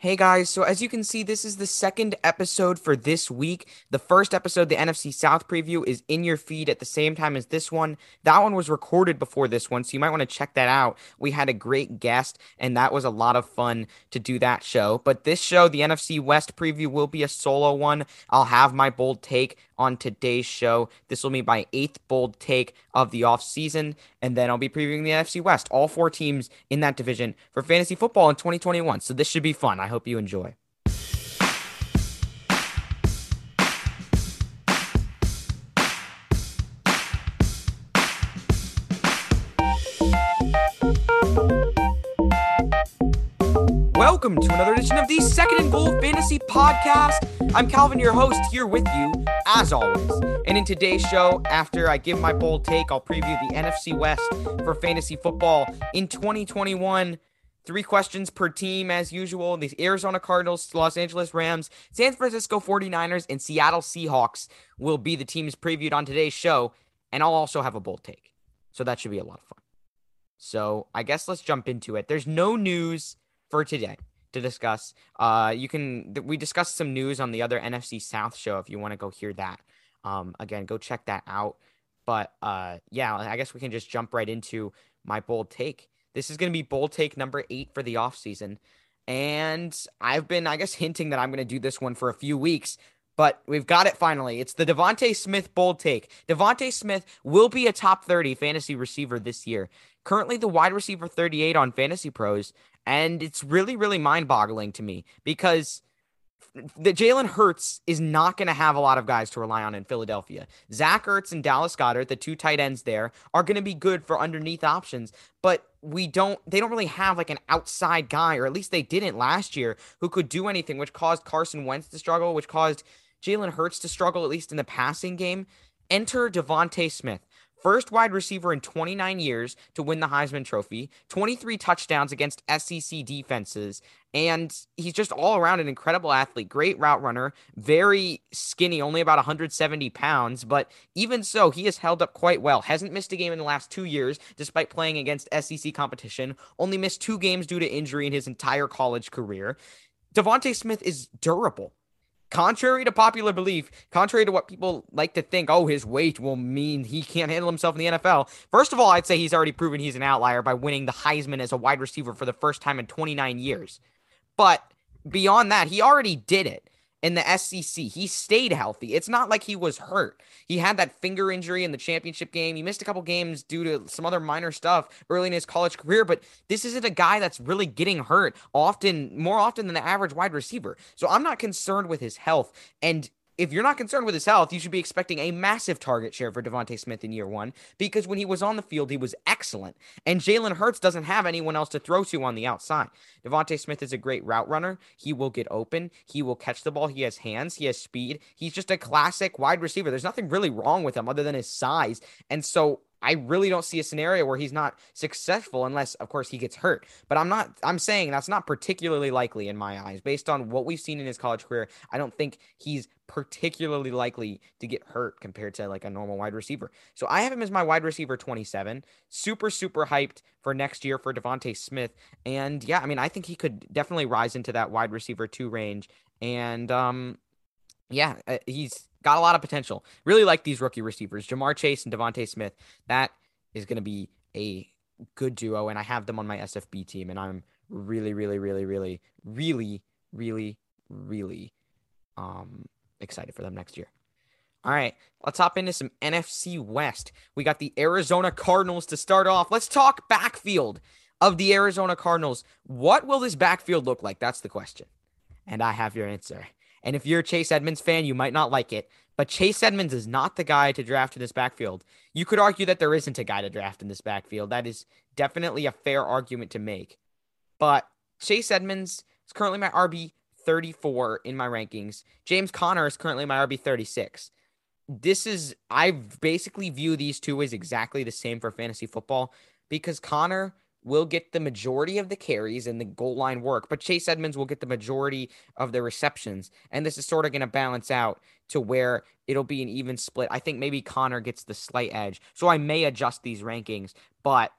Hey guys, so as you can see, this is the second episode for this week. The first episode, the NFC South preview, is in your feed at the same time as this one. That one was recorded before this one, so you might want to check that out. We had a great guest, and that was a lot of fun to do that show. But this show, the NFC West preview, will be a solo one. I'll have my bold take on today's show. This will be my eighth bold take of the offseason, and then I'll be previewing the NFC West, all four teams in that division for fantasy football in 2021. So this should be fun. I hope you enjoy. Welcome to another edition of the Second and Goal Fantasy Podcast. I'm Calvin, your host, here with you as always. And in today's show, after I give my bold take, I'll preview the NFC West for fantasy football in 2021. Three questions per team, as usual. The Arizona Cardinals, Los Angeles Rams, San Francisco 49ers, and Seattle Seahawks will be the teams previewed on today's show. And I'll also have a bold take. So that should be a lot of fun. So I guess let's jump into it. There's no news for today to discuss. Uh, you can we discussed some news on the other NFC South show if you want to go hear that. Um, again, go check that out. But uh, yeah, I guess we can just jump right into my bold take. This is going to be bold take number eight for the offseason. And I've been, I guess, hinting that I'm going to do this one for a few weeks, but we've got it finally. It's the DeVonta Smith bold take. DeVonta Smith will be a top 30 fantasy receiver this year. Currently, the wide receiver 38 on Fantasy Pros, and it's really, really mind boggling to me because the Jalen Hurts is not going to have a lot of guys to rely on in Philadelphia. Zach Ertz and Dallas Goedert, the two tight ends there, are going to be good for underneath options, but we don't they don't really have like an outside guy, or at least they didn't last year, who could do anything, which caused Carson Wentz to struggle, which caused Jalen Hurts to struggle, at least in the passing game. Enter DeVonta Smith. First wide receiver in 29 years to win the Heisman Trophy, 23 touchdowns against SEC defenses, and he's just all around an incredible athlete. Great route runner, very skinny, only about 170 pounds, but even so, he has held up quite well. Hasn't missed a game in the last two years, despite playing against SEC competition. Only missed two games due to injury in his entire college career. DeVonta Smith is durable contrary to popular belief, contrary to what people like to think, oh, his weight will mean he can't handle himself in the NFL. First of all, I'd say he's already proven he's an outlier by winning the Heisman as a wide receiver for the first time in 29 years. But beyond that, he already did it in the SEC. He stayed healthy. It's not like he was hurt. He had that finger injury in the championship game. He missed a couple games due to some other minor stuff early in his college career, but this isn't a guy that's really getting hurt often, more often than the average wide receiver. So I'm not concerned with his health. And if you're not concerned with his health, you should be expecting a massive target share for DeVonta Smith in year one because when he was on the field, he was excellent. And Jalen Hurts doesn't have anyone else to throw to on the outside. DeVonta Smith is a great route runner. He will get open. He will catch the ball. He has hands. He has speed. He's just a classic wide receiver. There's nothing really wrong with him other than his size. And so I really don't see a scenario where he's not successful unless, of course, he gets hurt. But I'm not, I'm saying that's not particularly likely in my eyes. Based on what we've seen in his college career, I don't think he's particularly likely to get hurt compared to like a normal wide receiver. So I have him as my wide receiver 27. Super, super hyped for next year for DeVonta Smith. And yeah, I mean, I think he could definitely rise into that wide receiver two range. And um, yeah, uh, he's got a lot of potential. Really like these rookie receivers, Ja'Marr Chase and DeVonta Smith. That is going to be a good duo, and I have them on my SFB team, and I'm really, really, really, really, really, really, really um excited for them next year. All right, let's hop into some NFC West. We got the Arizona Cardinals to start off. Let's talk backfield of the Arizona Cardinals. What will this backfield look like? That's the question. And I have your answer. And if you're a Chase Edmonds fan, you might not like it, but Chase Edmonds is not the guy to draft in this backfield. You could argue that there isn't a guy to draft in this backfield. That is definitely a fair argument to make. But Chase Edmonds is currently my RB 34 in my rankings. James Conner is currently my RB 36. This is, I basically view these two as exactly the same for fantasy football because Conner will get the majority of the carries and the goal line work, but Chase Edmonds will get the majority of the receptions. And this is sort of going to balance out to where it'll be an even split. I think maybe Conner gets the slight edge. So I may adjust these rankings, but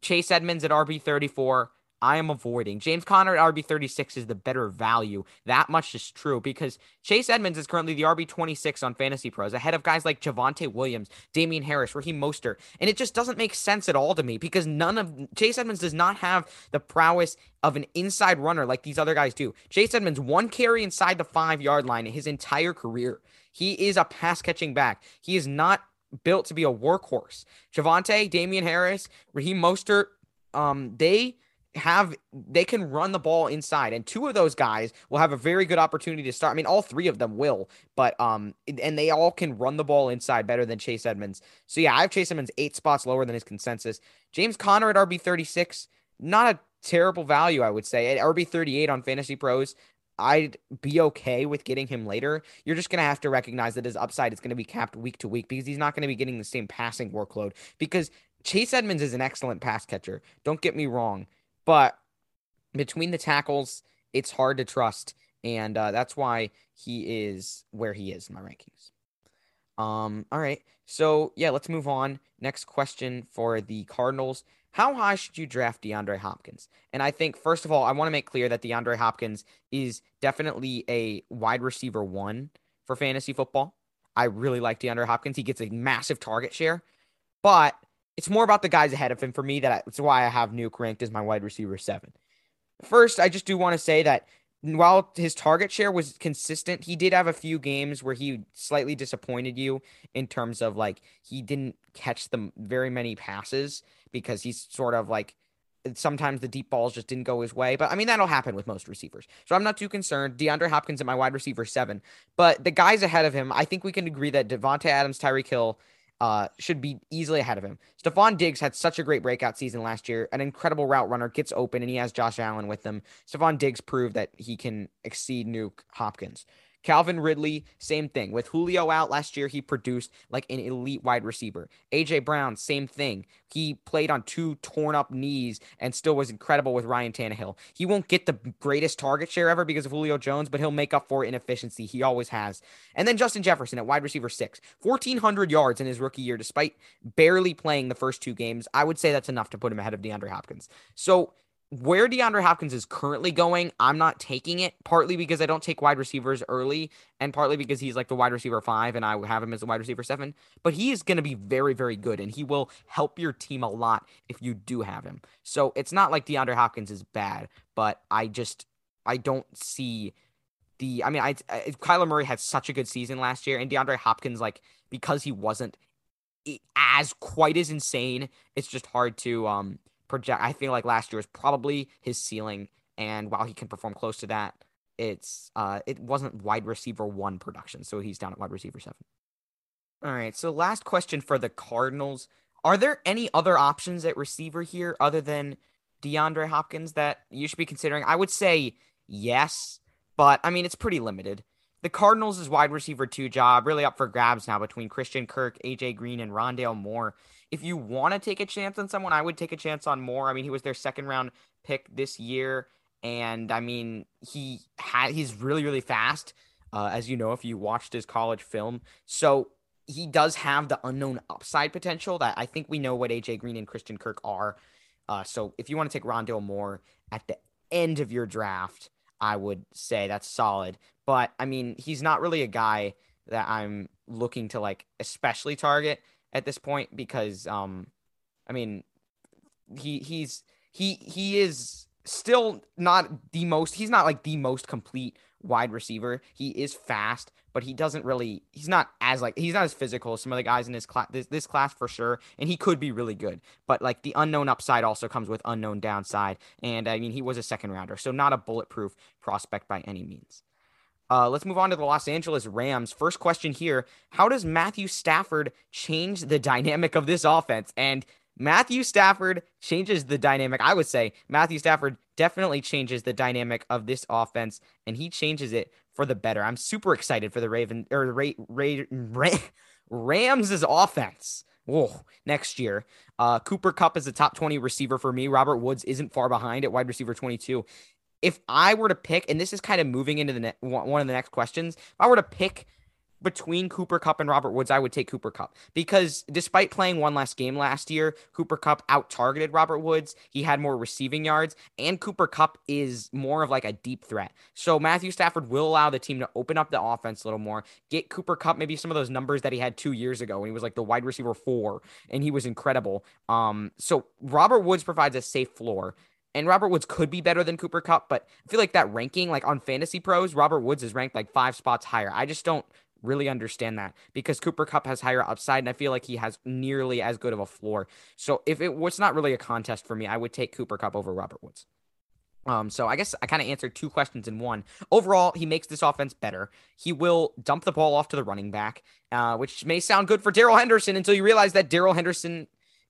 Chase Edmonds at RB34. I am avoiding. James Conner at RB36 is the better value. That much is true because Chase Edmonds is currently the RB26 on Fantasy Pros, ahead of guys like Javonte Williams, Damien Harris, Raheem Mostert. And it just doesn't make sense at all to me because none of Chase Edmonds does not have the prowess of an inside runner like these other guys do. Chase Edmonds, one carry inside the five yard line his entire career. He is a pass catching back. He is not built to be a workhorse. Javonte, Damien Harris, Raheem Mostert, um, they have they can run the ball inside and two of those guys will have a very good opportunity to start i mean all three of them will but um and they all can run the ball inside better than chase edmonds so yeah i have chase edmonds eight spots lower than his consensus james conner at rb36 not a terrible value i would say at rb38 on fantasy pros I'd be okay with getting him later. You're just going to have to recognize that his upside is going to be capped week to week because he's not going to be getting the same passing workload. Because Chase Edmonds is an excellent pass catcher. Don't get me wrong. But between the tackles, it's hard to trust. And uh, that's why he is where he is in my rankings. Um, all right. So, yeah, let's move on. Next question for the Cardinals. How high should you draft DeAndre Hopkins? And I think, first of all, I want to make clear that DeAndre Hopkins is definitely a wide receiver one for fantasy football. I really like DeAndre Hopkins. He gets a massive target share, but it's more about the guys ahead of him for me. That that's why I have Nuke ranked as my wide receiver seven. First, I just do want to say that while his target share was consistent, he did have a few games where he slightly disappointed you in terms of like he didn't catch them very many passes because he's sort of like sometimes the deep balls just didn't go his way. But I mean, that'll happen with most receivers. So I'm not too concerned. DeAndre Hopkins at my wide receiver seven. But the guys ahead of him, I think we can agree that Davante Adams, Tyreek Hill, uh, should be easily ahead of him. Stefon Diggs had such a great breakout season last year, an incredible route runner, gets open, and he has Josh Allen with him. Stefon Diggs proved that he can exceed Nuke Hopkins. Calvin Ridley, same thing. With Julio out last year, he produced like an elite wide receiver. AJ Brown, same thing. He played on two torn up knees and still was incredible with Ryan Tannehill. He won't get the greatest target share ever because of Julio Jones, but he'll make up for inefficiency. He always has. And then Justin Jefferson at wide receiver six, 1,400 yards in his rookie year, despite barely playing the first two games. I would say that's enough to put him ahead of DeAndre Hopkins. So where DeAndre Hopkins is currently going, I'm not taking it, partly because I don't take wide receivers early, and partly because he's like the wide receiver five, and I have him as the wide receiver seven. But he is going to be very, very good, and he will help your team a lot if you do have him. So it's not like DeAndre Hopkins is bad, but I just I don't see the. I mean, I, I Kyler Murray had such a good season last year, and DeAndre Hopkins, like because he wasn't as quite as insane, it's just hard to um project. I feel like last year was probably his ceiling, and while he can perform close to that, it's uh it wasn't wide receiver one production, so he's down at wide receiver seven. All right, so last question for the Cardinals: Are there any other options at receiver here other than DeAndre Hopkins that you should be considering? I would say yes, but I mean it's pretty limited. The Cardinals' wide receiver two job really up for grabs now between Christian Kirk, AJ Green, and Rondale Moore if you want to take a chance on someone, I would take a chance on Moore. I mean, he was their second round pick this year, and I mean, he had he's really really fast, uh, as you know if you watched his college film. So he does have the unknown upside potential that I think we know what AJ Green and Christian Kirk are. Uh, so if you want to take Rondale Moore at the end of your draft, I would say that's solid. But I mean, he's not really a guy that I'm looking to like especially target at this point because um I mean he he's he he is still not the most he's not like the most complete wide receiver. He is fast, but he doesn't really he's not as like he's not as physical as some of the guys in his class this, this class for sure and he could be really good. But like the unknown upside also comes with unknown downside and I mean he was a second rounder, so not a bulletproof prospect by any means. Uh, let's move on to the Los Angeles Rams. First question here How does Matthew Stafford change the dynamic of this offense? And Matthew Stafford changes the dynamic. I would say Matthew Stafford definitely changes the dynamic of this offense, and he changes it for the better. I'm super excited for the Raven or the Ra- Ra- Ra- Rams' offense. Whoa, next year. Uh, Cooper Kupp is a top 20 receiver for me. Robert Woods isn't far behind at wide receiver 22 if I were to pick, and this is kind of moving into the ne- one of the next questions, if I were to pick between Cooper Kupp and Robert Woods, I would take Cooper Kupp because despite playing one less game last year, Cooper Kupp out targeted Robert Woods. He had more receiving yards, and Cooper Kupp is more of like a deep threat. So Matthew Stafford will allow the team to open up the offense a little more, get Cooper Kupp maybe some of those numbers that he had two years ago when he was like the wide receiver four and he was incredible. Um, so Robert Woods provides a safe floor. And Robert Woods could be better than Cooper Kupp, but I feel like that ranking, like on Fantasy Pros, Robert Woods is ranked like five spots higher. I just don't really understand that because Cooper Kupp has higher upside and I feel like he has nearly as good of a floor. So if it was not really a contest for me, I would take Cooper Kupp over Robert Woods. Um, so I guess I kind of answered two questions in one. Overall, he makes this offense better. He will dump the ball off to the running back, uh, which may sound good for Darrell Henderson until you realize that Darrell Henderson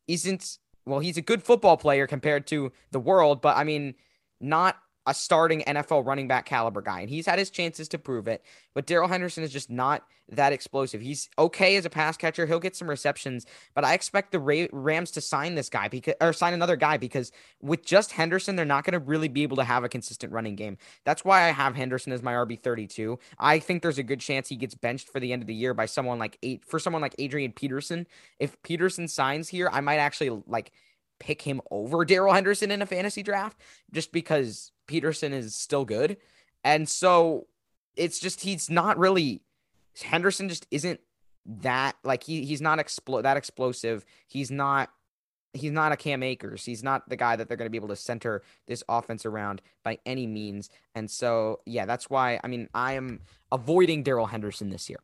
isn't well, he's a good football player compared to the world, but I mean, not a starting NFL running back caliber guy. And he's had his chances to prove it. But Darrell Henderson is just not that explosive. He's okay as a pass catcher. He'll get some receptions, but I expect the Rams to sign this guy because or sign another guy because with just Henderson, they're not going to really be able to have a consistent running game. That's why I have Henderson as my RB 32. I think there's a good chance he gets benched for the end of the year by someone like eight for someone like Adrian Peterson. If Peterson signs here, I might actually like pick him over Darrell Henderson in a fantasy draft just because Peterson is still good. And so it's just he's not really Henderson just isn't that like he he's not explo- that explosive. He's not he's not a Cam Akers. He's not the guy that they're going to be able to center this offense around by any means. And so yeah, that's why I mean I am avoiding Darrell Henderson this year.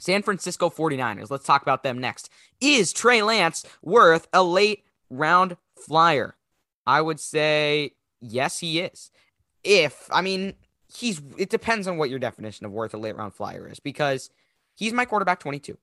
San Francisco 49ers. Let's talk about them next. Is Trey Lance worth a late round flyer? I would say yes, he is. If I mean, he's it depends on what your definition of worth a late round flyer is because he's my quarterback 22.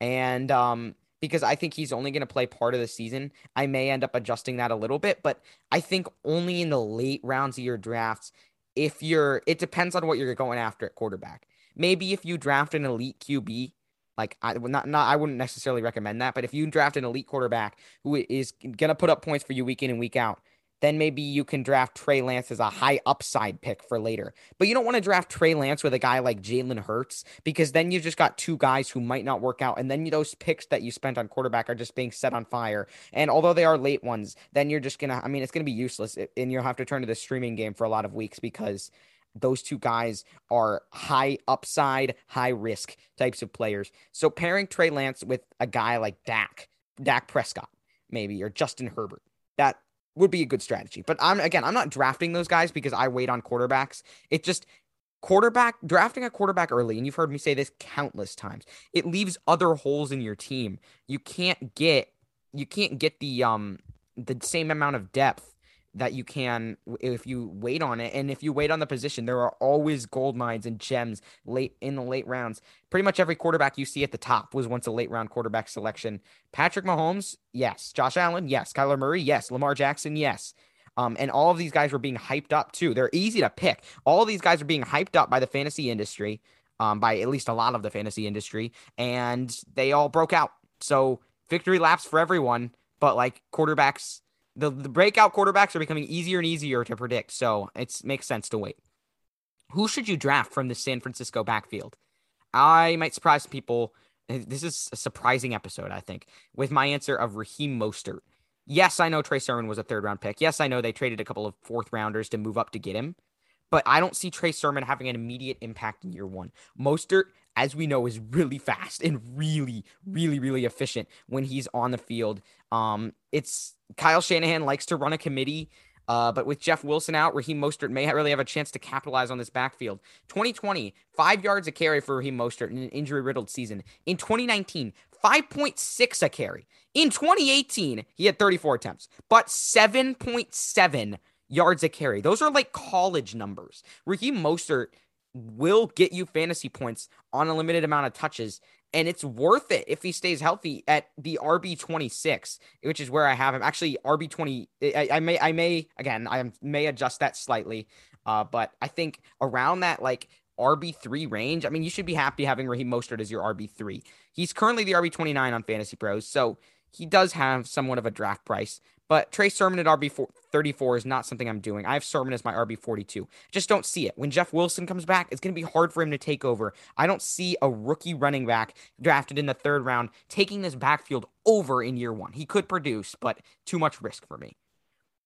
And um because I think he's only going to play part of the season. I may end up adjusting that a little bit, but I think only in the late rounds of your drafts if you're it depends on what you're going after at quarterback. Maybe if you draft an elite QB, like I would not, not I wouldn't necessarily recommend that, but if you draft an elite quarterback who is to put up points for you week in and week out, then maybe you can draft Trey Lance as a high upside pick for later. But you don't want to draft Trey Lance with a guy like Jalen Hurts because then you've just got two guys who might not work out. And then those picks that you spent on quarterback are just being set on fire. And although they are late ones, then you're just going to, I mean, it's going to be useless. And you'll have to turn to the streaming game for a lot of weeks because those two guys are high upside, high risk types of players. So pairing Trey Lance with a guy like Dak, Dak Prescott, maybe, or Justin Herbert, that would be a good strategy. But I'm again, I'm not drafting those guys because I wait on quarterbacks. It just quarterback drafting a quarterback early, and you've heard me say this countless times. It leaves other holes in your team. You can't get you can't get the um the same amount of depth that you can if you wait on it. And if you wait on the position there are always gold mines and gems late in the late rounds. Pretty much every quarterback you see at the top was once a late round quarterback selection. Patrick mahomes yes. Josh allen yes. Kyler murray yes. Lamar jackson yes. Um, and all of these guys were being hyped up too. They're easy to pick. All these guys are being hyped up by the fantasy industry um, by at least a lot of the fantasy industry and they all broke out. So victory laps for everyone but like quarterbacks the, the breakout quarterbacks are becoming easier and easier to predict, so it makes sense to wait. Who should you draft from the San Francisco backfield? I might surprise people. This is a surprising episode, I think, with my answer of Raheem Mostert. Yes, I know Trey Sermon was a third round pick. Yes, I know they traded a couple of fourth rounders to move up to get him, but I don't see Trey Sermon having an immediate impact in year one. Mostert as we know, is really fast and really, really, really efficient when he's on the field. Um, it's Kyle Shanahan likes to run a committee. Uh, but with Jeff Wilson out, Raheem Mostert may really have a chance to capitalize on this backfield. 2020, five yards a carry for Raheem Mostert in an injury riddled season. In 2019, 5.6 a carry. In 2018, he had 34 attempts, but 7.7 yards a carry. Those are like college numbers. Raheem Mostert will get you fantasy points on a limited amount of touches. And it's worth it if he stays healthy at the RB twenty six, which is where I have him. Actually, RB twenty. I, I, may, I may again, I may adjust that slightly, uh, but I think around that like RB three range. I mean, you should be happy having Raheem Mostert as your RB three. He's currently the RB twenty nine on Fantasy Pros, so he does have somewhat of a draft price. But Trey Sermon at RB 34 is not something I'm doing. I have Sermon as my RB 42. Just don't see it. When Jeff Wilson comes back, it's going to be hard for him to take over. I don't see a rookie running back drafted in the third round taking this backfield over in year one. He could produce, but too much risk for me.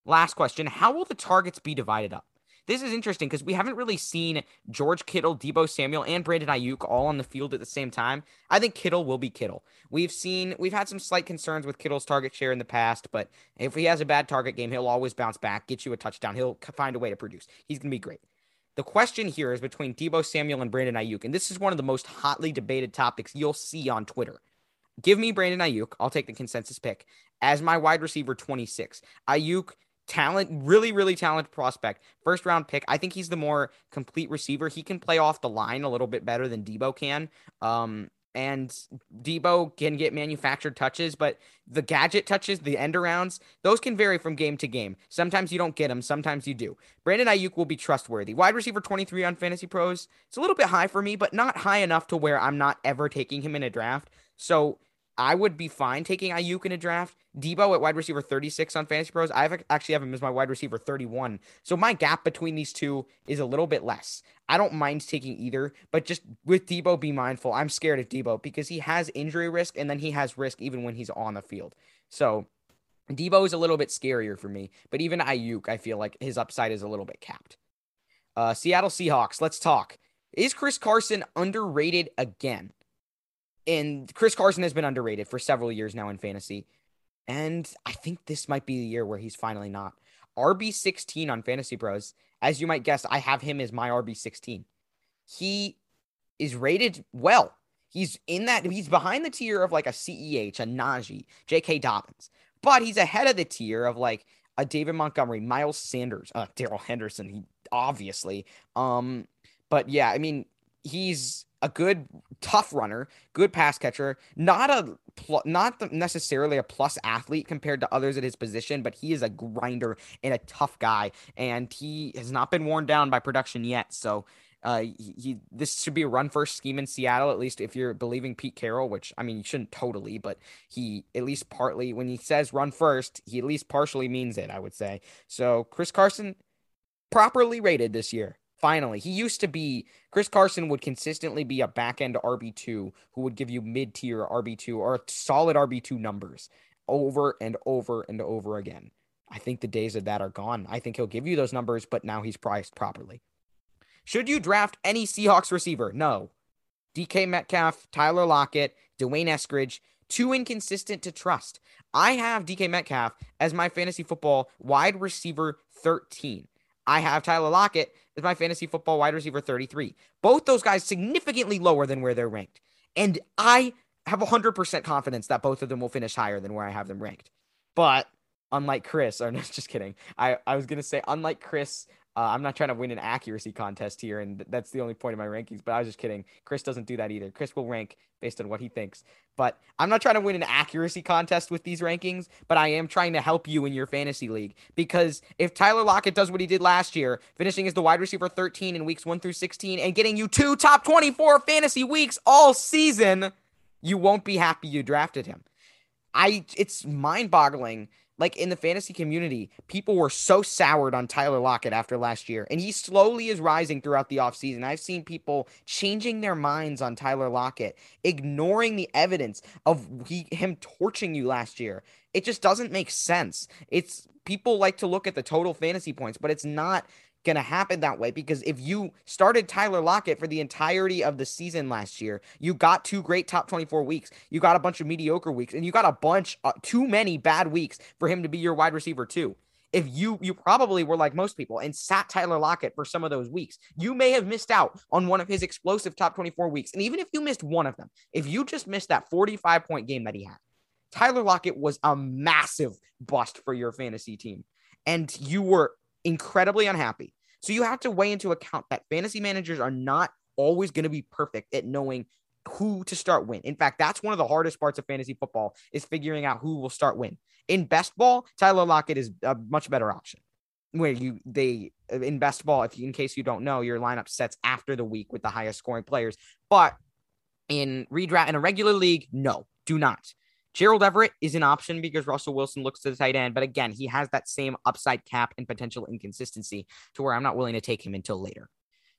Last question How will the targets be divided up? This is interesting because we haven't really seen George Kittle, Deebo Samuel, and Brandon Aiyuk all on the field at the same time. I think Kittle will be Kittle. We've seen we've had some slight concerns with Kittle's target share in the past, but if he has a bad target game, he'll always bounce back, get you a touchdown. He'll find a way to produce. He's going to be great. The question here is between Deebo Samuel and Brandon Aiyuk, and this is one of the most hotly debated topics you'll see on Twitter. Give me Brandon Aiyuk. I'll take the consensus pick as my wide receiver 26. Aiyuk talent, really, really talented prospect. First round pick. I think he's the more complete receiver. He can play off the line a little bit better than Deebo can. Um, and Deebo can get manufactured touches, but the gadget touches, the end arounds, those can vary from game to game. Sometimes you don't get them, sometimes you do. Brandon Aiyuk will be trustworthy. Wide receiver 23 on Fantasy Pros. It's a little bit high for me, but not high enough to where I'm not ever taking him in a draft. So I would be fine taking Aiyuk in a draft. Deebo at wide receiver 36 on Fantasy Pros. I actually have him as my wide receiver 31. So my gap between these two is a little bit less. I don't mind taking either, but just with Deebo, be mindful. I'm scared of Deebo because he has injury risk and then he has risk even when he's on the field. So Deebo is a little bit scarier for me, but even Aiyuk, I feel like his upside is a little bit capped. Uh, Seattle Seahawks, let's talk. Is Chris Carson underrated again? And Chris Carson has been underrated for several years now in fantasy. And I think this might be the year where he's finally not. RB16 on Fantasy Pros. As you might guess, I have him as my RB16. He is rated well. He's in that, he's behind the tier of like a CEH, a Najee, J.K. Dobbins, but he's ahead of the tier of like a David Montgomery, Miles Sanders, uh, Darrell Henderson, he, obviously. Um, but yeah, I mean, he's a good tough runner, good pass catcher, not a pl- not necessarily a plus athlete compared to others at his position, but he is a grinder and a tough guy, and he has not been worn down by production yet. So. Uh, he, he, this should be a run first scheme in Seattle, at least if you're believing Pete Carroll, which I mean you shouldn't totally, but he at least partly when he says run first, he at least partially means it, I would say. So Chris Carson properly rated this year. Finally, he used to be Chris Carson would consistently be a back end RB2 who would give you mid tier RB2 or solid RB2 numbers over and over and over again. I think the days of that are gone. I think he'll give you those numbers, but now he's priced properly. Should you draft any Seahawks receiver? No. DK Metcalf, Tyler Lockett, D'Wayne Eskridge, too inconsistent to trust. I have DK Metcalf as my fantasy football wide receiver 13. I have Tyler Lockett as my fantasy football wide receiver 33. Both those guys significantly lower than where they're ranked. And I have 100% confidence that both of them will finish higher than where I have them ranked. But unlike Chris, or no, just kidding. I, I was going to say, unlike Chris, uh, I'm not trying to win an accuracy contest here, and that's the only point of my rankings. But I was just kidding. Chris doesn't do that either. Chris will rank based on what he thinks. But I'm not trying to win an accuracy contest with these rankings, but I am trying to help you in your fantasy league. Because if Tyler Lockett does what he did last year, finishing as the wide receiver 13 in weeks 1 through 16 and getting you two top 24 fantasy weeks all season, you won't be happy you drafted him. I it's mind-boggling like in the fantasy community, people were so soured on Tyler Lockett after last year, and he slowly is rising throughout the offseason. I've seen people changing their minds on Tyler Lockett, ignoring the evidence of he, him torching you last year. It just doesn't make sense. It's people like to look at the total fantasy points, but it's not going to happen that way because if you started Tyler Lockett for the entirety of the season last year, you got two great top 24 weeks. You got a bunch of mediocre weeks and you got a bunch uh, too many bad weeks for him to be your wide receiver too. If you you probably were like most people and sat Tyler Lockett for some of those weeks, you may have missed out on one of his explosive top 24 weeks. And even if you missed one of them, if you just missed that 45 point game that he had, Tyler Lockett was a massive bust for your fantasy team. And you were incredibly unhappy. So you have to weigh into account that fantasy managers are not always going to be perfect at knowing who to start win. In fact, that's one of the hardest parts of fantasy football is figuring out who will start win. In best ball, Tyler Lockett is a much better option. Where you they in best ball, if you, in case you don't know, your lineup sets after the week with the highest scoring players. But in redraft in a regular league, no, do not. Gerald Everett is an option because Russell Wilson looks to the tight end, but again, he has that same upside cap and potential inconsistency to where I'm not willing to take him until later.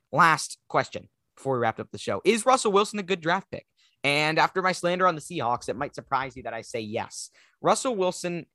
Last question before we wrap up the show Is Russell Wilson a good draft pick? And after my slander on the Seahawks, it might surprise you that I say yes. Russell Wilson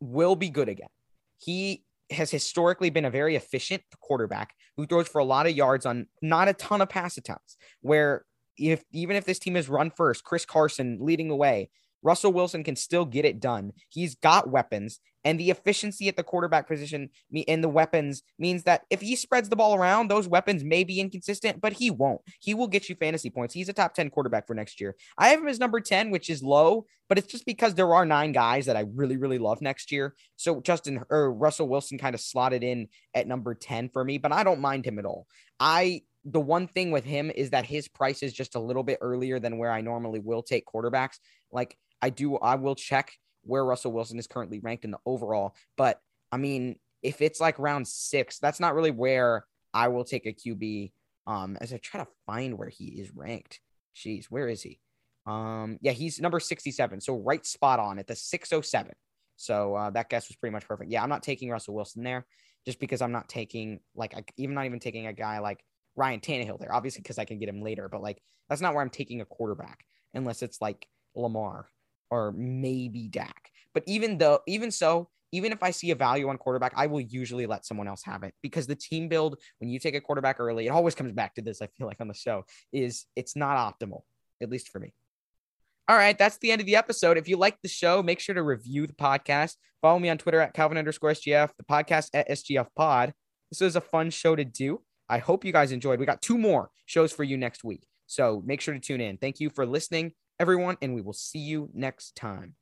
will be good again. He has historically been a very efficient quarterback who throws for a lot of yards on not a ton of pass attempts. Where if even if this team is run first, Chris Carson leading the way, Russell Wilson can still get it done. He's got weapons, and the efficiency at the quarterback position in the weapons means that if he spreads the ball around, those weapons may be inconsistent, but he won't. He will get you fantasy points. He's a top 10 quarterback for next year. I have him as number 10, which is low, but it's just because there are nine guys that I really, really love next year. So Justin or Russell Wilson kind of slotted in at number 10 for me, but I don't mind him at all. I the one thing with him is that his price is just a little bit earlier than where I normally will take quarterbacks. Like I do, I will check where Russell Wilson is currently ranked in the overall. But I mean, if it's like round six, that's not really where I will take a QB. Um, as I try to find where he is ranked. Jeez, where is he? Um, yeah, he's number 67. So right spot on at the 607. So uh, that guess was pretty much perfect. Yeah, I'm not taking Russell Wilson there just because I'm not taking like even not even taking a guy like Ryan Tannehill there, obviously because I can get him later, but like that's not where I'm taking a quarterback unless it's like Lamar or maybe Dak. But even though, even so, even if I see a value on quarterback, I will usually let someone else have it because the team build, when you take a quarterback early, it always comes back to this. I feel like on the show is it's not optimal, at least for me. All right, that's the end of the episode. If you like the show, make sure to review the podcast. Follow me on Twitter at Calvin underscore SGF, the podcast at SGF Pod. This was a fun show to do. I hope you guys enjoyed. We got two more shows for you next week. So make sure to tune in. Thank you for listening everyone, and we will see you next time.